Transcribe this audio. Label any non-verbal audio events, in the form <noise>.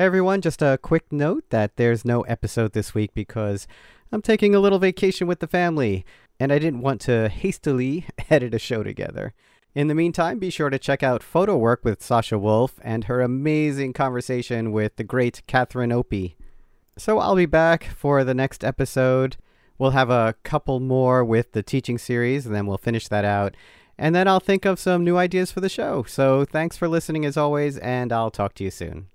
Hey everyone, just a quick note that there's no episode this week because I'm taking a little vacation with the family and I didn't want to hastily <laughs> edit a show together. In the meantime, be sure to check out Photo Work with Sasha Wolf and her amazing conversation with the great Catherine Opie. So I'll be back for the next episode. We'll have a couple more with the teaching series, and then we'll finish that out. And then I'll think of some new ideas for the show. So thanks for listening as always, and I'll talk to you soon.